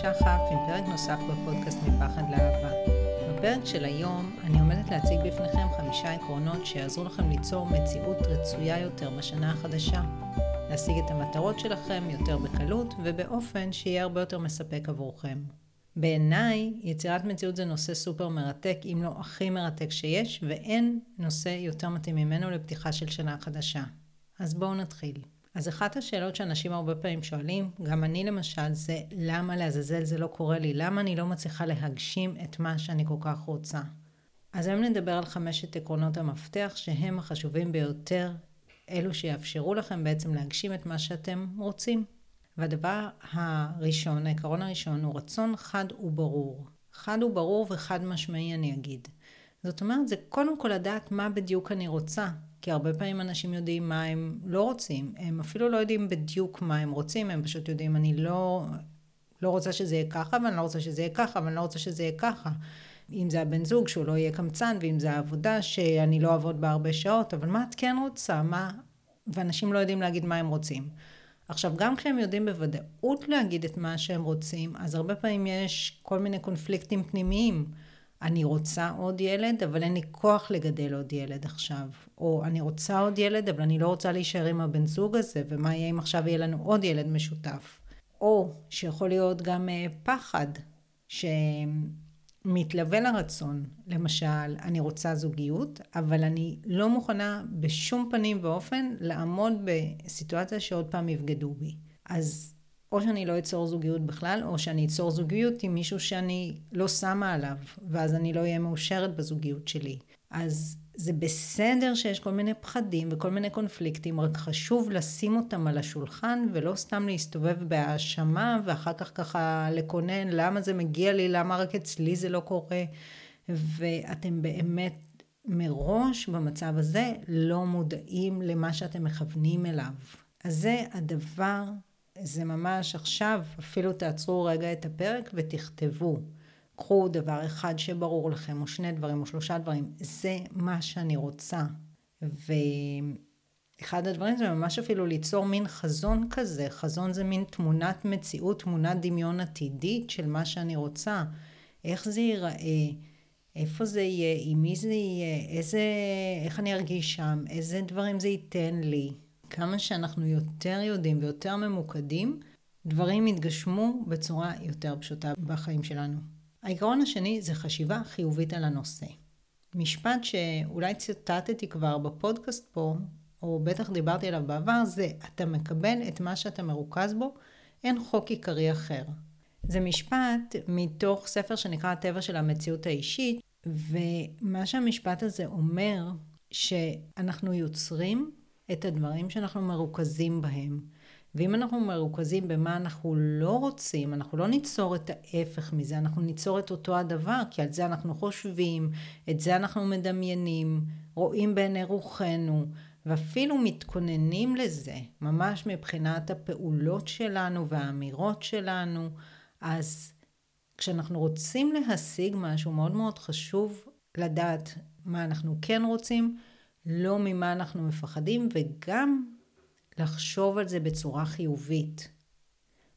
שחף עם פרק נוסף בפודקאסט מפחד לאהבה. בפרק של היום אני עומדת להציג בפניכם חמישה עקרונות שיעזרו לכם ליצור מציאות רצויה יותר בשנה החדשה. להשיג את המטרות שלכם יותר בקלות ובאופן שיהיה הרבה יותר מספק עבורכם. בעיניי, יצירת מציאות זה נושא סופר מרתק, אם לא הכי מרתק שיש, ואין נושא יותר מתאים ממנו לפתיחה של שנה חדשה. אז בואו נתחיל. אז אחת השאלות שאנשים הרבה פעמים שואלים, גם אני למשל, זה למה לעזאזל זה לא קורה לי? למה אני לא מצליחה להגשים את מה שאני כל כך רוצה? אז היום נדבר על חמשת עקרונות המפתח שהם החשובים ביותר, אלו שיאפשרו לכם בעצם להגשים את מה שאתם רוצים. והדבר הראשון, העיקרון הראשון, הוא רצון חד וברור. חד וברור וחד משמעי אני אגיד. זאת אומרת, זה קודם כל לדעת מה בדיוק אני רוצה. כי הרבה פעמים אנשים יודעים מה הם לא רוצים. הם אפילו לא יודעים בדיוק מה הם רוצים, הם פשוט יודעים, אני לא, לא רוצה שזה יהיה ככה, ואני לא רוצה שזה יהיה ככה, ואני לא רוצה שזה יהיה ככה. אם זה הבן זוג, שהוא לא יהיה קמצן, ואם זה העבודה, שאני לא אעבוד בה הרבה שעות, אבל מה את כן רוצה? מה... ואנשים לא יודעים להגיד מה הם רוצים. עכשיו, גם כשהם יודעים בוודאות להגיד את מה שהם רוצים, אז הרבה פעמים יש כל מיני קונפליקטים פנימיים. אני רוצה עוד ילד, אבל אין לי כוח לגדל עוד ילד עכשיו. או אני רוצה עוד ילד, אבל אני לא רוצה להישאר עם הבן זוג הזה, ומה יהיה אם עכשיו יהיה לנו עוד ילד משותף. או שיכול להיות גם uh, פחד שמתלווה לרצון. למשל, אני רוצה זוגיות, אבל אני לא מוכנה בשום פנים ואופן לעמוד בסיטואציה שעוד פעם יבגדו בי. אז או שאני לא אצור זוגיות בכלל, או שאני אצור זוגיות עם מישהו שאני לא שמה עליו, ואז אני לא אהיה מאושרת בזוגיות שלי. אז זה בסדר שיש כל מיני פחדים וכל מיני קונפליקטים, רק חשוב לשים אותם על השולחן ולא סתם להסתובב בהאשמה ואחר כך ככה לקונן למה זה מגיע לי, למה רק אצלי זה לא קורה. ואתם באמת מראש במצב הזה לא מודעים למה שאתם מכוונים אליו. אז זה הדבר זה ממש עכשיו, אפילו תעצרו רגע את הפרק ותכתבו. קחו דבר אחד שברור לכם, או שני דברים, או שלושה דברים. זה מה שאני רוצה. ואחד הדברים זה ממש אפילו ליצור מין חזון כזה. חזון זה מין תמונת מציאות, תמונת דמיון עתידית של מה שאני רוצה. איך זה ייראה, איפה זה יהיה, עם מי זה יהיה, איזה, איך אני ארגיש שם, איזה דברים זה ייתן לי. כמה שאנחנו יותר יודעים ויותר ממוקדים, דברים יתגשמו בצורה יותר פשוטה בחיים שלנו. העיקרון השני זה חשיבה חיובית על הנושא. משפט שאולי ציטטתי כבר בפודקאסט פה, או בטח דיברתי עליו בעבר, זה אתה מקבל את מה שאתה מרוכז בו, אין חוק עיקרי אחר. זה משפט מתוך ספר שנקרא הטבע של המציאות האישית, ומה שהמשפט הזה אומר, שאנחנו יוצרים את הדברים שאנחנו מרוכזים בהם. ואם אנחנו מרוכזים במה אנחנו לא רוצים, אנחנו לא ניצור את ההפך מזה, אנחנו ניצור את אותו הדבר, כי על זה אנחנו חושבים, את זה אנחנו מדמיינים, רואים בעיני רוחנו, ואפילו מתכוננים לזה, ממש מבחינת הפעולות שלנו והאמירות שלנו. אז כשאנחנו רוצים להשיג משהו מאוד מאוד חשוב לדעת מה אנחנו כן רוצים, לא ממה אנחנו מפחדים, וגם לחשוב על זה בצורה חיובית.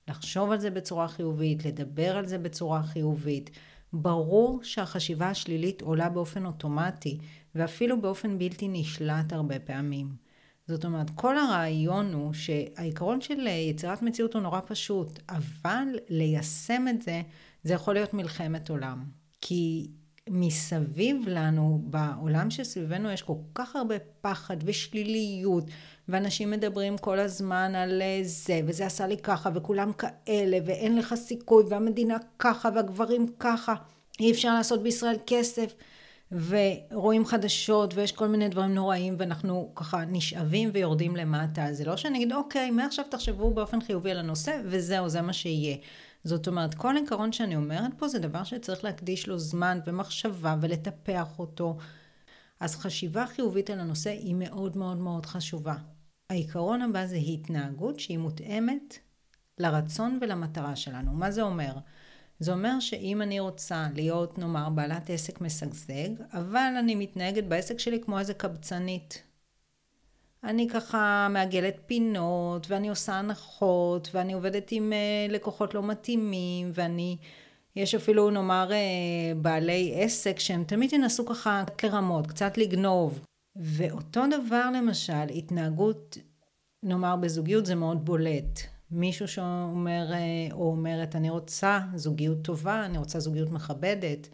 לחשוב על זה בצורה חיובית, לדבר על זה בצורה חיובית. ברור שהחשיבה השלילית עולה באופן אוטומטי, ואפילו באופן בלתי נשלט הרבה פעמים. זאת אומרת, כל הרעיון הוא שהעיקרון של יצירת מציאות הוא נורא פשוט, אבל ליישם את זה, זה יכול להיות מלחמת עולם. כי מסביב לנו, בעולם שסביבנו, יש כל כך הרבה פחד ושליליות, ואנשים מדברים כל הזמן על זה, וזה עשה לי ככה, וכולם כאלה, ואין לך סיכוי, והמדינה ככה, והגברים ככה, אי אפשר לעשות בישראל כסף. ורואים חדשות ויש כל מיני דברים נוראים ואנחנו ככה נשאבים ויורדים למטה. זה לא שאני אגיד אוקיי, מעכשיו תחשבו באופן חיובי על הנושא וזהו, זה מה שיהיה. זאת אומרת, כל עיקרון שאני אומרת פה זה דבר שצריך להקדיש לו זמן ומחשבה ולטפח אותו. אז חשיבה חיובית על הנושא היא מאוד מאוד מאוד חשובה. העיקרון הבא זה התנהגות שהיא מותאמת לרצון ולמטרה שלנו. מה זה אומר? זה אומר שאם אני רוצה להיות, נאמר, בעלת עסק משגשג, אבל אני מתנהגת בעסק שלי כמו איזה קבצנית. אני ככה מעגלת פינות, ואני עושה הנחות, ואני עובדת עם uh, לקוחות לא מתאימים, ואני... יש אפילו נאמר uh, בעלי עסק שהם תמיד ינסו ככה לרמות, קצת לגנוב. ואותו דבר למשל, התנהגות, נאמר בזוגיות זה מאוד בולט. מישהו שאומר אה, או אומרת, אני רוצה זוגיות טובה, אני רוצה זוגיות מכבדת.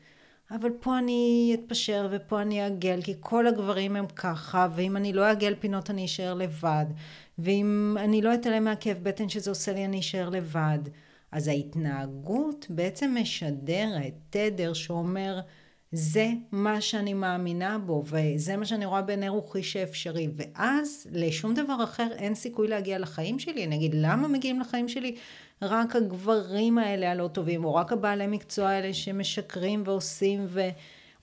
אבל פה אני אתפשר ופה אני אעגל, כי כל הגברים הם ככה, ואם אני לא אעגל פינות אני אשאר לבד, ואם אני לא אתעלם מהכאב בטן שזה עושה לי אני אשאר לבד. אז ההתנהגות בעצם משדרת תדר שאומר, זה מה שאני מאמינה בו, וזה מה שאני רואה בעיני רוחי שאפשרי. ואז לשום דבר אחר אין סיכוי להגיע לחיים שלי. אני אגיד, למה מגיעים לחיים שלי רק הגברים האלה הלא טובים, או רק הבעלי מקצוע האלה שמשקרים ועושים, ו...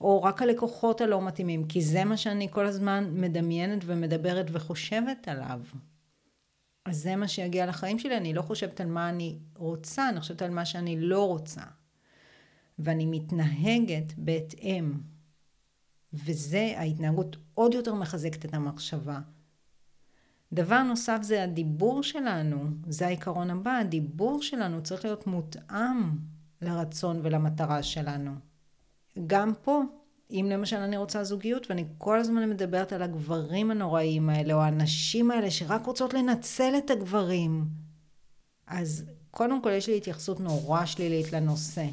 או רק הלקוחות הלא מתאימים, כי זה מה שאני כל הזמן מדמיינת ומדברת וחושבת עליו. אז זה מה שיגיע לחיים שלי, אני לא חושבת על מה אני רוצה, אני חושבת על מה שאני לא רוצה. ואני מתנהגת בהתאם. וזה, ההתנהגות עוד יותר מחזקת את המחשבה. דבר נוסף זה הדיבור שלנו, זה העיקרון הבא, הדיבור שלנו צריך להיות מותאם לרצון ולמטרה שלנו. גם פה, אם למשל אני רוצה זוגיות ואני כל הזמן מדברת על הגברים הנוראים האלה, או הנשים האלה שרק רוצות לנצל את הגברים, אז קודם כל יש לי התייחסות נורא שלילית לנושא.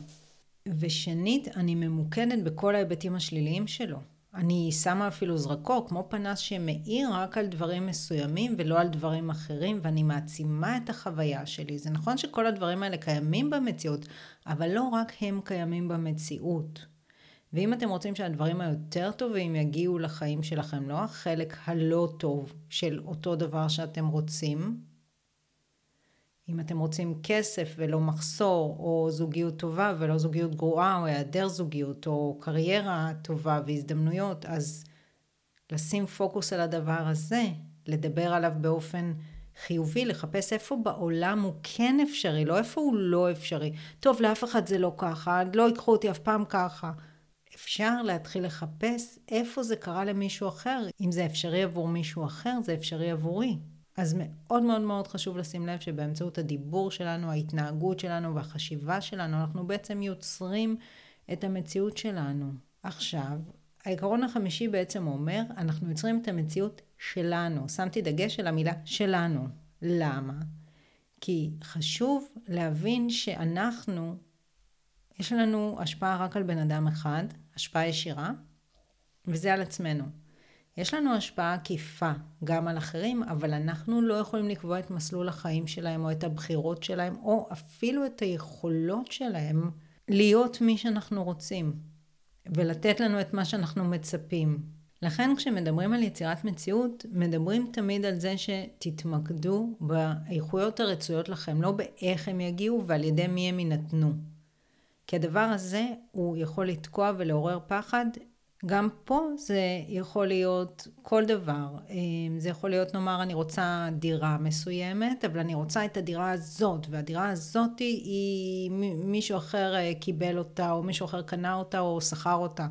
ושנית, אני ממוקדת בכל ההיבטים השליליים שלו. אני שמה אפילו זרקור, כמו פנס שמאיר רק על דברים מסוימים ולא על דברים אחרים, ואני מעצימה את החוויה שלי. זה נכון שכל הדברים האלה קיימים במציאות, אבל לא רק הם קיימים במציאות. ואם אתם רוצים שהדברים היותר טובים יגיעו לחיים שלכם, לא החלק הלא טוב של אותו דבר שאתם רוצים, אם אתם רוצים כסף ולא מחסור, או זוגיות טובה ולא זוגיות גרועה, או היעדר זוגיות, או קריירה טובה והזדמנויות, אז לשים פוקוס על הדבר הזה, לדבר עליו באופן חיובי, לחפש איפה בעולם הוא כן אפשרי, לא איפה הוא לא אפשרי. טוב, לאף אחד זה לא ככה, לא ייקחו אותי אף פעם ככה. אפשר להתחיל לחפש איפה זה קרה למישהו אחר. אם זה אפשרי עבור מישהו אחר, זה אפשרי עבורי. אז מאוד מאוד מאוד חשוב לשים לב שבאמצעות הדיבור שלנו, ההתנהגות שלנו והחשיבה שלנו, אנחנו בעצם יוצרים את המציאות שלנו. עכשיו, העיקרון החמישי בעצם אומר, אנחנו יוצרים את המציאות שלנו. שמתי דגש על המילה שלנו. למה? כי חשוב להבין שאנחנו, יש לנו השפעה רק על בן אדם אחד, השפעה ישירה, וזה על עצמנו. יש לנו השפעה עקיפה גם על אחרים, אבל אנחנו לא יכולים לקבוע את מסלול החיים שלהם או את הבחירות שלהם, או אפילו את היכולות שלהם להיות מי שאנחנו רוצים, ולתת לנו את מה שאנחנו מצפים. לכן כשמדברים על יצירת מציאות, מדברים תמיד על זה שתתמקדו באיכויות הרצויות לכם, לא באיך הם יגיעו ועל ידי מי הם יינתנו. כי הדבר הזה הוא יכול לתקוע ולעורר פחד גם פה זה יכול להיות כל דבר. אמ, זה יכול להיות, נאמר, אני רוצה דירה מסוימת, אבל אני רוצה את הדירה הזאת, והדירה הזאת היא מישהו אחר אה, קיבל אותה, או מישהו אחר קנה אותה, או שכר אותה.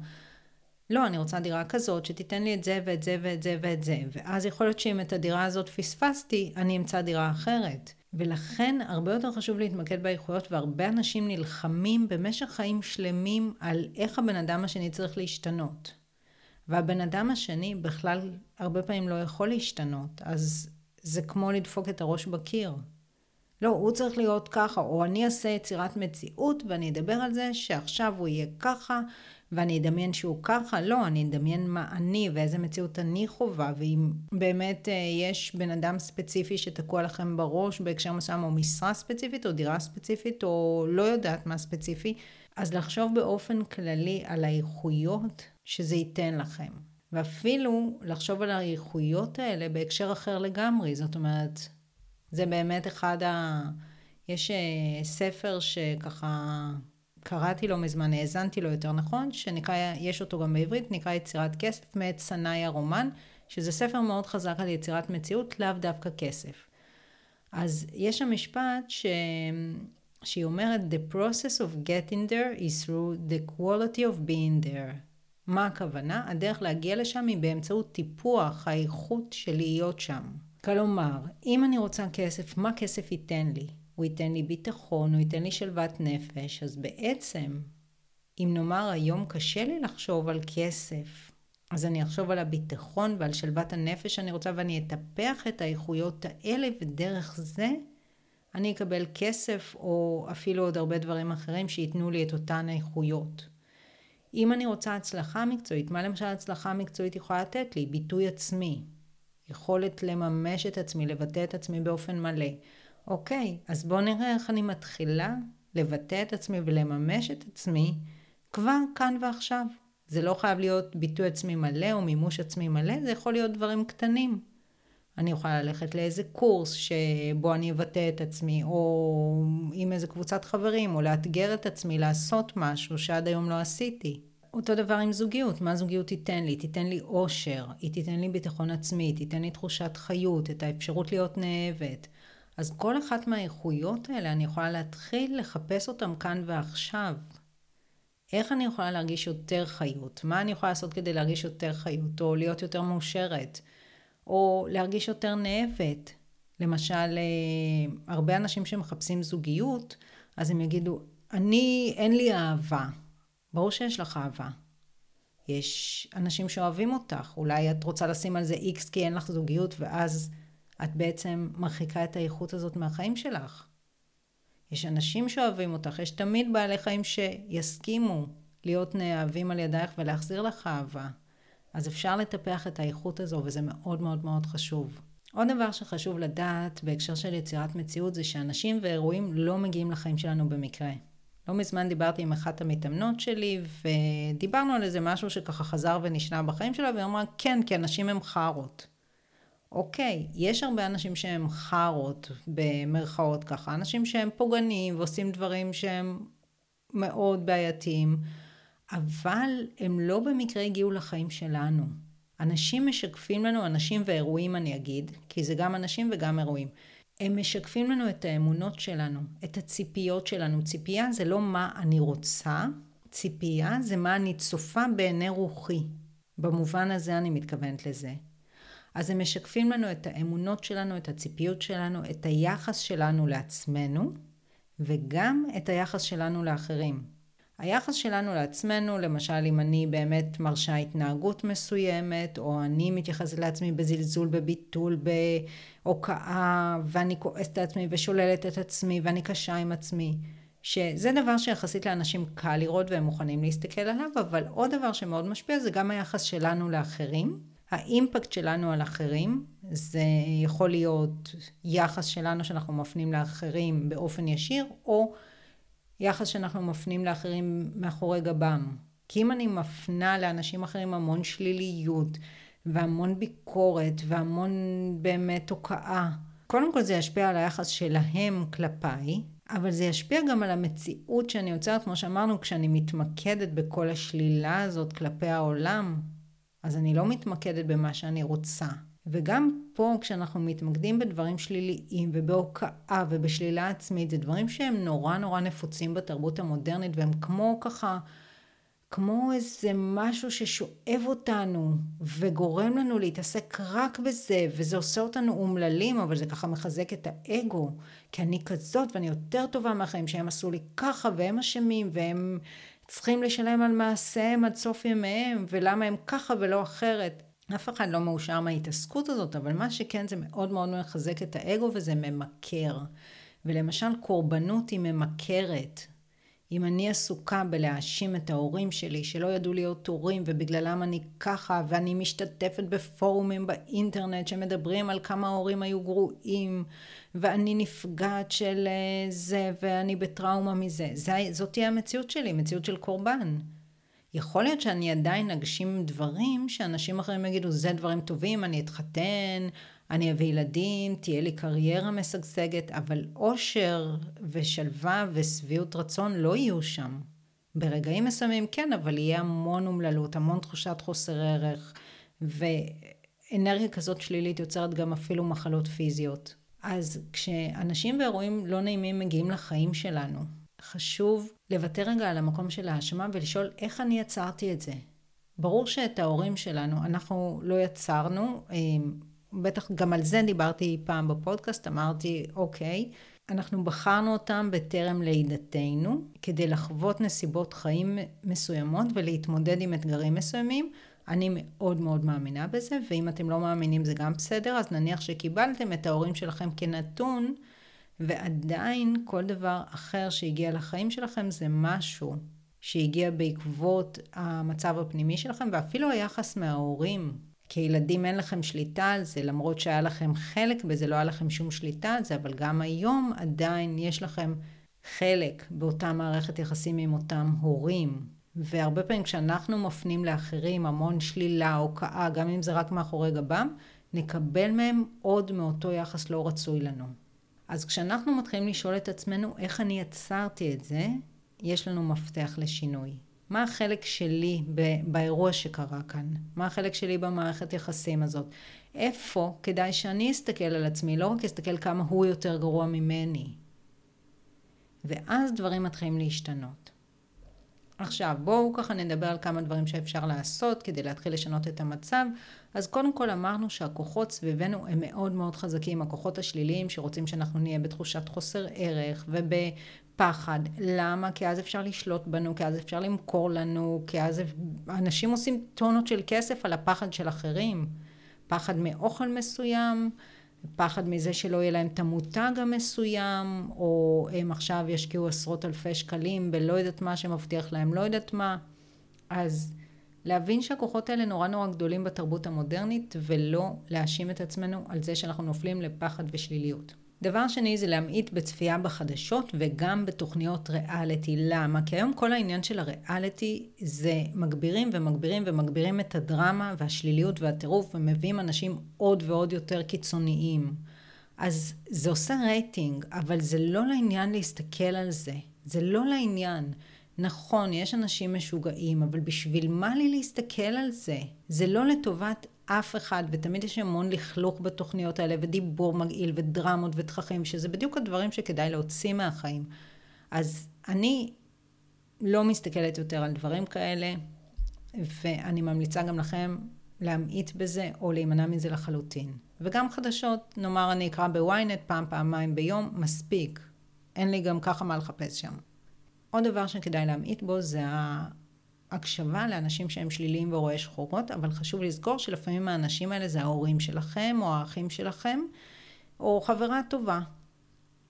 לא, אני רוצה דירה כזאת שתיתן לי את זה ואת זה ואת זה ואת זה. ואז יכול להיות שאם את הדירה הזאת פספסתי, אני אמצא דירה אחרת. ולכן הרבה יותר חשוב להתמקד באיכויות, והרבה אנשים נלחמים במשך חיים שלמים על איך הבן אדם השני צריך להשתנות. והבן אדם השני בכלל הרבה פעמים לא יכול להשתנות, אז זה כמו לדפוק את הראש בקיר. לא, הוא צריך להיות ככה, או אני אעשה יצירת מציאות ואני אדבר על זה שעכשיו הוא יהיה ככה, ואני אדמיין שהוא ככה, לא, אני אדמיין מה אני ואיזה מציאות אני חווה, ואם באמת אה, יש בן אדם ספציפי שתקוע לכם בראש בהקשר מסוים, או משרה ספציפית, או דירה ספציפית, או לא יודעת מה ספציפי, אז לחשוב באופן כללי על האיכויות שזה ייתן לכם. ואפילו לחשוב על האיכויות האלה בהקשר אחר לגמרי, זאת אומרת, זה באמת אחד ה... יש אה, ספר שככה קראתי לו מזמן, האזנתי לו יותר נכון, שנקרא, יש אותו גם בעברית, נקרא יצירת כסף מאת סנאי הרומן, שזה ספר מאוד חזק על יצירת מציאות, לאו דווקא כסף. אז יש שם משפט ש... שהיא אומרת, The process of getting there is through the quality of being there. מה הכוונה? הדרך להגיע לשם היא באמצעות טיפוח האיכות של להיות שם. כלומר, אם אני רוצה כסף, מה כסף ייתן לי? הוא ייתן לי ביטחון, הוא ייתן לי שלוות נפש, אז בעצם, אם נאמר היום קשה לי לחשוב על כסף, אז אני אחשוב על הביטחון ועל שלוות הנפש שאני רוצה ואני אטפח את האיכויות האלה ודרך זה אני אקבל כסף או אפילו עוד הרבה דברים אחרים שייתנו לי את אותן האיכויות. אם אני רוצה הצלחה מקצועית, מה למשל הצלחה מקצועית יכולה לתת לי? ביטוי עצמי. יכולת לממש את עצמי, לבטא את עצמי באופן מלא. אוקיי, אז בואו נראה איך אני מתחילה לבטא את עצמי ולממש את עצמי כבר כאן ועכשיו. זה לא חייב להיות ביטוי עצמי מלא או מימוש עצמי מלא, זה יכול להיות דברים קטנים. אני יכולה ללכת לאיזה קורס שבו אני אבטא את עצמי, או עם איזה קבוצת חברים, או לאתגר את עצמי לעשות משהו שעד היום לא עשיתי. אותו דבר עם זוגיות, מה זוגיות תיתן לי? תיתן לי אושר, היא תיתן לי ביטחון עצמי, תיתן לי תחושת חיות, את האפשרות להיות נאהבת. אז כל אחת מהאיכויות האלה אני יכולה להתחיל לחפש אותן כאן ועכשיו. איך אני יכולה להרגיש יותר חיות? מה אני יכולה לעשות כדי להרגיש יותר חיות, או להיות יותר מאושרת? או להרגיש יותר נאבת. למשל, אה, הרבה אנשים שמחפשים זוגיות, אז הם יגידו, אני, אין לי אהבה. ברור שיש לך אהבה. יש אנשים שאוהבים אותך, אולי את רוצה לשים על זה איקס כי אין לך זוגיות, ואז את בעצם מרחיקה את האיכות הזאת מהחיים שלך. יש אנשים שאוהבים אותך, יש תמיד בעלי חיים שיסכימו להיות נאהבים על ידייך ולהחזיר לך אהבה. אז אפשר לטפח את האיכות הזו, וזה מאוד מאוד מאוד חשוב. עוד דבר שחשוב לדעת בהקשר של יצירת מציאות זה שאנשים ואירועים לא מגיעים לחיים שלנו במקרה. לא מזמן דיברתי עם אחת המתאמנות שלי ודיברנו על איזה משהו שככה חזר ונשנה בחיים שלה והיא אמרה כן כי אנשים הם חארות. אוקיי, יש הרבה אנשים שהם חארות במרכאות ככה, אנשים שהם פוגעניים ועושים דברים שהם מאוד בעייתיים. אבל הם לא במקרה הגיעו לחיים שלנו. אנשים משקפים לנו, אנשים ואירועים אני אגיד, כי זה גם אנשים וגם אירועים. הם משקפים לנו את האמונות שלנו, את הציפיות שלנו. ציפייה זה לא מה אני רוצה, ציפייה זה מה אני צופה בעיני רוחי. במובן הזה אני מתכוונת לזה. אז הם משקפים לנו את האמונות שלנו, את הציפיות שלנו, את היחס שלנו לעצמנו, וגם את היחס שלנו לאחרים. היחס שלנו לעצמנו, למשל אם אני באמת מרשה התנהגות מסוימת, או אני מתייחסת לעצמי בזלזול, בביטול, בהוקעה, ואני כועסת את עצמי ושוללת את עצמי, ואני קשה עם עצמי. שזה דבר שיחסית לאנשים קל לראות והם מוכנים להסתכל עליו, אבל עוד דבר שמאוד משפיע זה גם היחס שלנו לאחרים. האימפקט שלנו על אחרים, זה יכול להיות יחס שלנו שאנחנו מפנים לאחרים באופן ישיר, או יחס שאנחנו מפנים לאחרים מאחורי גבם. כי אם אני מפנה לאנשים אחרים המון שליליות והמון ביקורת והמון באמת הוקעה, קודם כל זה ישפיע על היחס שלהם כלפיי, אבל זה ישפיע גם על המציאות שאני יוצרת, כמו שאמרנו, כשאני מתמקדת בכל השלילה הזאת כלפי העולם, אז אני לא מתמקדת במה שאני רוצה. וגם פה כשאנחנו מתמקדים בדברים שליליים ובהוקעה ובשלילה עצמית, זה דברים שהם נורא נורא נפוצים בתרבות המודרנית והם כמו ככה, כמו איזה משהו ששואב אותנו וגורם לנו להתעסק רק בזה וזה עושה אותנו אומללים אבל זה ככה מחזק את האגו כי אני כזאת ואני יותר טובה מהחיים שהם עשו לי ככה והם אשמים והם צריכים לשלם על מעשיהם עד סוף ימיהם ולמה הם ככה ולא אחרת אף אחד לא מאושר מההתעסקות הזאת, אבל מה שכן זה מאוד מאוד מחזק את האגו וזה ממכר. ולמשל קורבנות היא ממכרת. אם אני עסוקה בלהאשים את ההורים שלי שלא ידעו להיות הורים ובגללם אני ככה ואני משתתפת בפורומים באינטרנט שמדברים על כמה ההורים היו גרועים ואני נפגעת של אה, זה ואני בטראומה מזה, זאת תהיה המציאות שלי, מציאות של קורבן. יכול להיות שאני עדיין אגשים דברים שאנשים אחרים יגידו, זה דברים טובים, אני אתחתן, אני אביא ילדים, תהיה לי קריירה משגשגת, אבל אושר ושלווה ושביעות רצון לא יהיו שם. ברגעים מסוימים כן, אבל יהיה המון אומללות, המון תחושת חוסר ערך, ואנרגיה כזאת שלילית יוצרת גם אפילו מחלות פיזיות. אז כשאנשים ואירועים לא נעימים מגיעים לחיים שלנו, חשוב לוותר רגע על המקום של האשמה ולשאול איך אני יצרתי את זה. ברור שאת ההורים שלנו אנחנו לא יצרנו, בטח גם על זה דיברתי פעם בפודקאסט, אמרתי, אוקיי, אנחנו בחרנו אותם בטרם לידתנו, כדי לחוות נסיבות חיים מסוימות ולהתמודד עם אתגרים מסוימים. אני מאוד מאוד מאמינה בזה, ואם אתם לא מאמינים זה גם בסדר, אז נניח שקיבלתם את ההורים שלכם כנתון, ועדיין כל דבר אחר שהגיע לחיים שלכם זה משהו שהגיע בעקבות המצב הפנימי שלכם, ואפילו היחס מההורים. כילדים אין לכם שליטה על זה, למרות שהיה לכם חלק בזה, לא היה לכם שום שליטה על זה, אבל גם היום עדיין יש לכם חלק באותה מערכת יחסים עם אותם הורים. והרבה פעמים כשאנחנו מפנים לאחרים המון שלילה, הוקעה, גם אם זה רק מאחורי גבם, נקבל מהם עוד מאותו יחס לא רצוי לנו. אז כשאנחנו מתחילים לשאול את עצמנו איך אני יצרתי את זה, יש לנו מפתח לשינוי. מה החלק שלי באירוע שקרה כאן? מה החלק שלי במערכת יחסים הזאת? איפה כדאי שאני אסתכל על עצמי, לא רק אסתכל כמה הוא יותר גרוע ממני. ואז דברים מתחילים להשתנות. עכשיו, בואו ככה נדבר על כמה דברים שאפשר לעשות כדי להתחיל לשנות את המצב. אז קודם כל אמרנו שהכוחות סביבנו הם מאוד מאוד חזקים, הכוחות השליליים שרוצים שאנחנו נהיה בתחושת חוסר ערך ובפחד. למה? כי אז אפשר לשלוט בנו, כי אז אפשר למכור לנו, כי אז אנשים עושים טונות של כסף על הפחד של אחרים. פחד מאוכל מסוים, פחד מזה שלא יהיה להם את המותג המסוים, או הם עכשיו ישקיעו עשרות אלפי שקלים בלא יודעת מה שמבטיח להם לא יודעת מה. אז להבין שהכוחות האלה נורא נורא גדולים בתרבות המודרנית, ולא להאשים את עצמנו על זה שאנחנו נופלים לפחד ושליליות. דבר שני זה להמעיט בצפייה בחדשות וגם בתוכניות ריאליטי. למה? כי היום כל העניין של הריאליטי זה מגבירים ומגבירים ומגבירים את הדרמה והשליליות והטירוף ומביאים אנשים עוד ועוד יותר קיצוניים. אז זה עושה רייטינג, אבל זה לא לעניין להסתכל על זה. זה לא לעניין. נכון, יש אנשים משוגעים, אבל בשביל מה לי להסתכל על זה? זה לא לטובת אף אחד, ותמיד יש המון לכלוך בתוכניות האלה, ודיבור מגעיל, ודרמות ותככים, שזה בדיוק הדברים שכדאי להוציא מהחיים. אז אני לא מסתכלת יותר על דברים כאלה, ואני ממליצה גם לכם להמעיט בזה, או להימנע מזה לחלוטין. וגם חדשות, נאמר אני אקרא בוויינט פעם, פעמיים ביום, מספיק. אין לי גם ככה מה לחפש שם. עוד דבר שכדאי להמעיט בו זה הקשבה לאנשים שהם שליליים ורואי שחורות, אבל חשוב לזכור שלפעמים האנשים האלה זה ההורים שלכם, או האחים שלכם, או חברה טובה.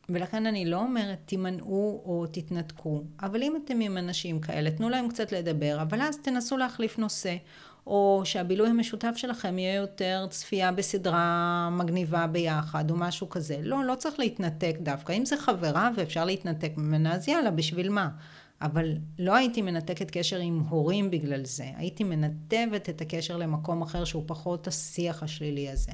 ולכן אני לא אומרת תימנעו או תתנתקו, אבל אם אתם עם אנשים כאלה, תנו להם קצת לדבר, אבל אז תנסו להחליף נושא, או שהבילוי המשותף שלכם יהיה יותר צפייה בסדרה מגניבה ביחד, או משהו כזה. לא, לא צריך להתנתק דווקא. אם זה חברה ואפשר להתנתק ממנה, אז יאללה, בשביל מה? אבל לא הייתי מנתקת קשר עם הורים בגלל זה, הייתי מנתבת את הקשר למקום אחר שהוא פחות השיח השלילי הזה.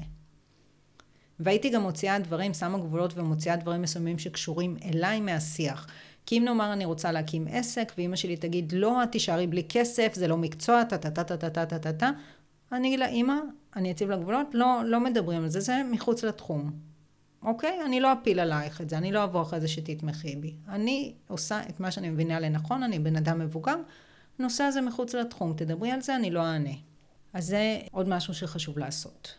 והייתי גם מוציאה דברים, שמה גבולות ומוציאה דברים מסוימים שקשורים אליי מהשיח. כי אם נאמר אני רוצה להקים עסק, ואימא שלי תגיד לא, את תישארי בלי כסף, זה לא מקצוע, טה טה טה טה טה טה טה אני אגיד לה, אימא, אני אציב לה גבולות, לא, לא מדברים על זה, זה מחוץ לתחום. אוקיי? אני לא אפיל עלייך את זה, אני לא אבוא אחרי זה שתתמכי בי. אני עושה את מה שאני מבינה לנכון, אני בן אדם מבוגר, הנושא הזה מחוץ לתחום, תדברי על זה, אני לא אענה. אז זה עוד משהו שחשוב לעשות.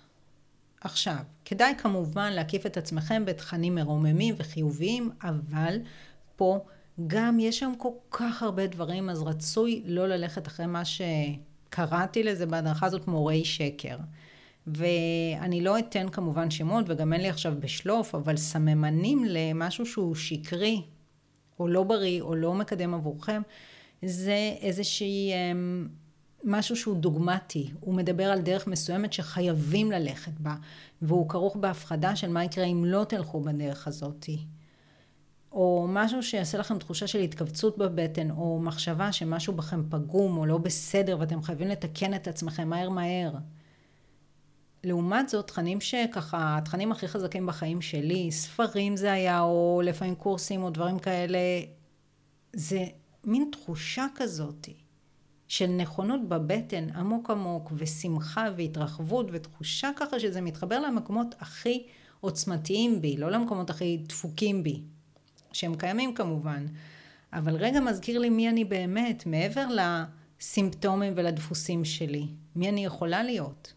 עכשיו, כדאי כמובן להקיף את עצמכם בתכנים מרוממים וחיוביים, אבל פה גם יש שם כל כך הרבה דברים, אז רצוי לא ללכת אחרי מה שקראתי לזה בהדרכה הזאת מורי שקר. ואני לא אתן כמובן שמות, וגם אין לי עכשיו בשלוף, אבל סממנים למשהו שהוא שקרי, או לא בריא, או לא מקדם עבורכם, זה איזושהי... אמ, משהו שהוא דוגמטי, הוא מדבר על דרך מסוימת שחייבים ללכת בה, והוא כרוך בהפחדה של מה יקרה אם לא תלכו בדרך הזאתי. או משהו שיעשה לכם תחושה של התכווצות בבטן, או מחשבה שמשהו בכם פגום או לא בסדר ואתם חייבים לתקן את עצמכם מהר מהר. לעומת זאת, תכנים שככה, התכנים הכי חזקים בחיים שלי, ספרים זה היה, או לפעמים קורסים או דברים כאלה, זה מין תחושה כזאת של נכונות בבטן עמוק עמוק, ושמחה והתרחבות, ותחושה ככה שזה מתחבר למקומות הכי עוצמתיים בי, לא למקומות הכי דפוקים בי, שהם קיימים כמובן, אבל רגע מזכיר לי מי אני באמת, מעבר לסימפטומים ולדפוסים שלי? מי אני יכולה להיות?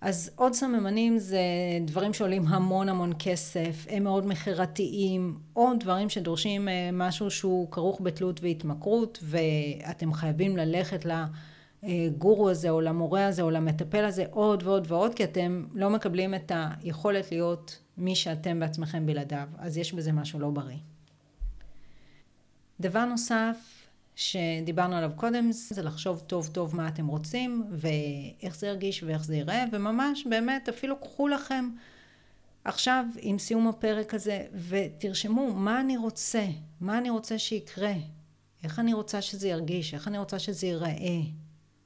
אז עוד סממנים זה דברים שעולים המון המון כסף, הם מאוד מכירתיים, או דברים שדורשים אה, משהו שהוא כרוך בתלות והתמכרות, ואתם חייבים ללכת לגורו הזה, או למורה הזה, או למטפל הזה, עוד ועוד ועוד, כי אתם לא מקבלים את היכולת להיות מי שאתם בעצמכם בלעדיו, אז יש בזה משהו לא בריא. דבר נוסף, שדיברנו עליו קודם, זה לחשוב טוב טוב מה אתם רוצים, ואיך זה ירגיש ואיך זה ייראה, וממש באמת אפילו קחו לכם עכשיו עם סיום הפרק הזה, ותרשמו מה אני רוצה, מה אני רוצה שיקרה, איך אני רוצה שזה ירגיש, איך אני רוצה שזה ייראה,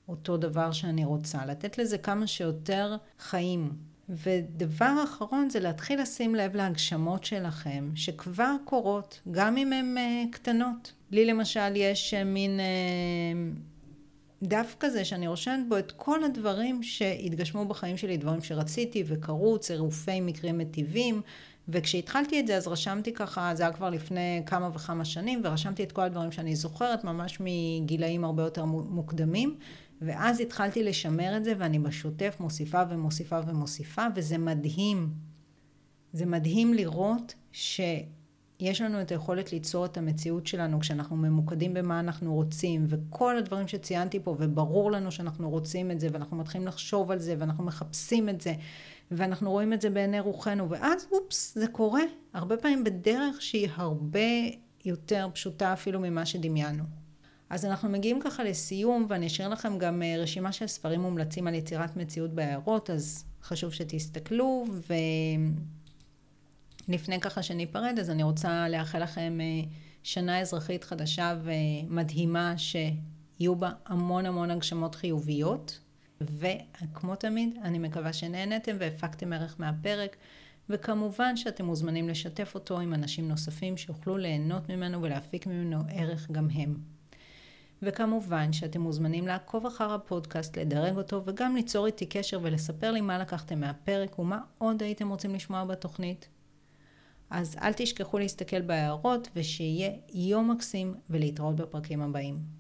אותו דבר שאני רוצה, לתת לזה כמה שיותר חיים. ודבר אחרון זה להתחיל לשים לב להגשמות שלכם, שכבר קורות, גם אם הן uh, קטנות. לי למשל יש uh, מין uh, דף כזה שאני רושמת בו את כל הדברים שהתגשמו בחיים שלי, דברים שרציתי וקרו, צירופי מקרים מטיבים. וכשהתחלתי את זה אז רשמתי ככה, זה היה כבר לפני כמה וכמה שנים, ורשמתי את כל הדברים שאני זוכרת, ממש מגילאים הרבה יותר מוקדמים, ואז התחלתי לשמר את זה, ואני בשוטף מוסיפה ומוסיפה ומוסיפה, וזה מדהים. זה מדהים לראות שיש לנו את היכולת ליצור את המציאות שלנו כשאנחנו ממוקדים במה אנחנו רוצים, וכל הדברים שציינתי פה, וברור לנו שאנחנו רוצים את זה, ואנחנו מתחילים לחשוב על זה, ואנחנו מחפשים את זה, ואנחנו רואים את זה בעיני רוחנו, ואז אופס, זה קורה. הרבה פעמים בדרך שהיא הרבה יותר פשוטה אפילו ממה שדמיינו. אז אנחנו מגיעים ככה לסיום, ואני אשאיר לכם גם אה, רשימה של ספרים מומלצים על יצירת מציאות בהערות, אז חשוב שתסתכלו, ולפני ככה שניפרד, אז אני רוצה לאחל לכם אה, שנה אזרחית חדשה ומדהימה, שיהיו בה המון המון הגשמות חיוביות, וכמו תמיד, אני מקווה שנהנתם והפקתם ערך מהפרק. וכמובן שאתם מוזמנים לשתף אותו עם אנשים נוספים שיוכלו ליהנות ממנו ולהפיק ממנו ערך גם הם. וכמובן שאתם מוזמנים לעקוב אחר הפודקאסט, לדרג אותו וגם ליצור איתי קשר ולספר לי מה לקחתם מהפרק ומה עוד הייתם רוצים לשמוע בתוכנית. אז אל תשכחו להסתכל בהערות ושיהיה יום מקסים ולהתראות בפרקים הבאים.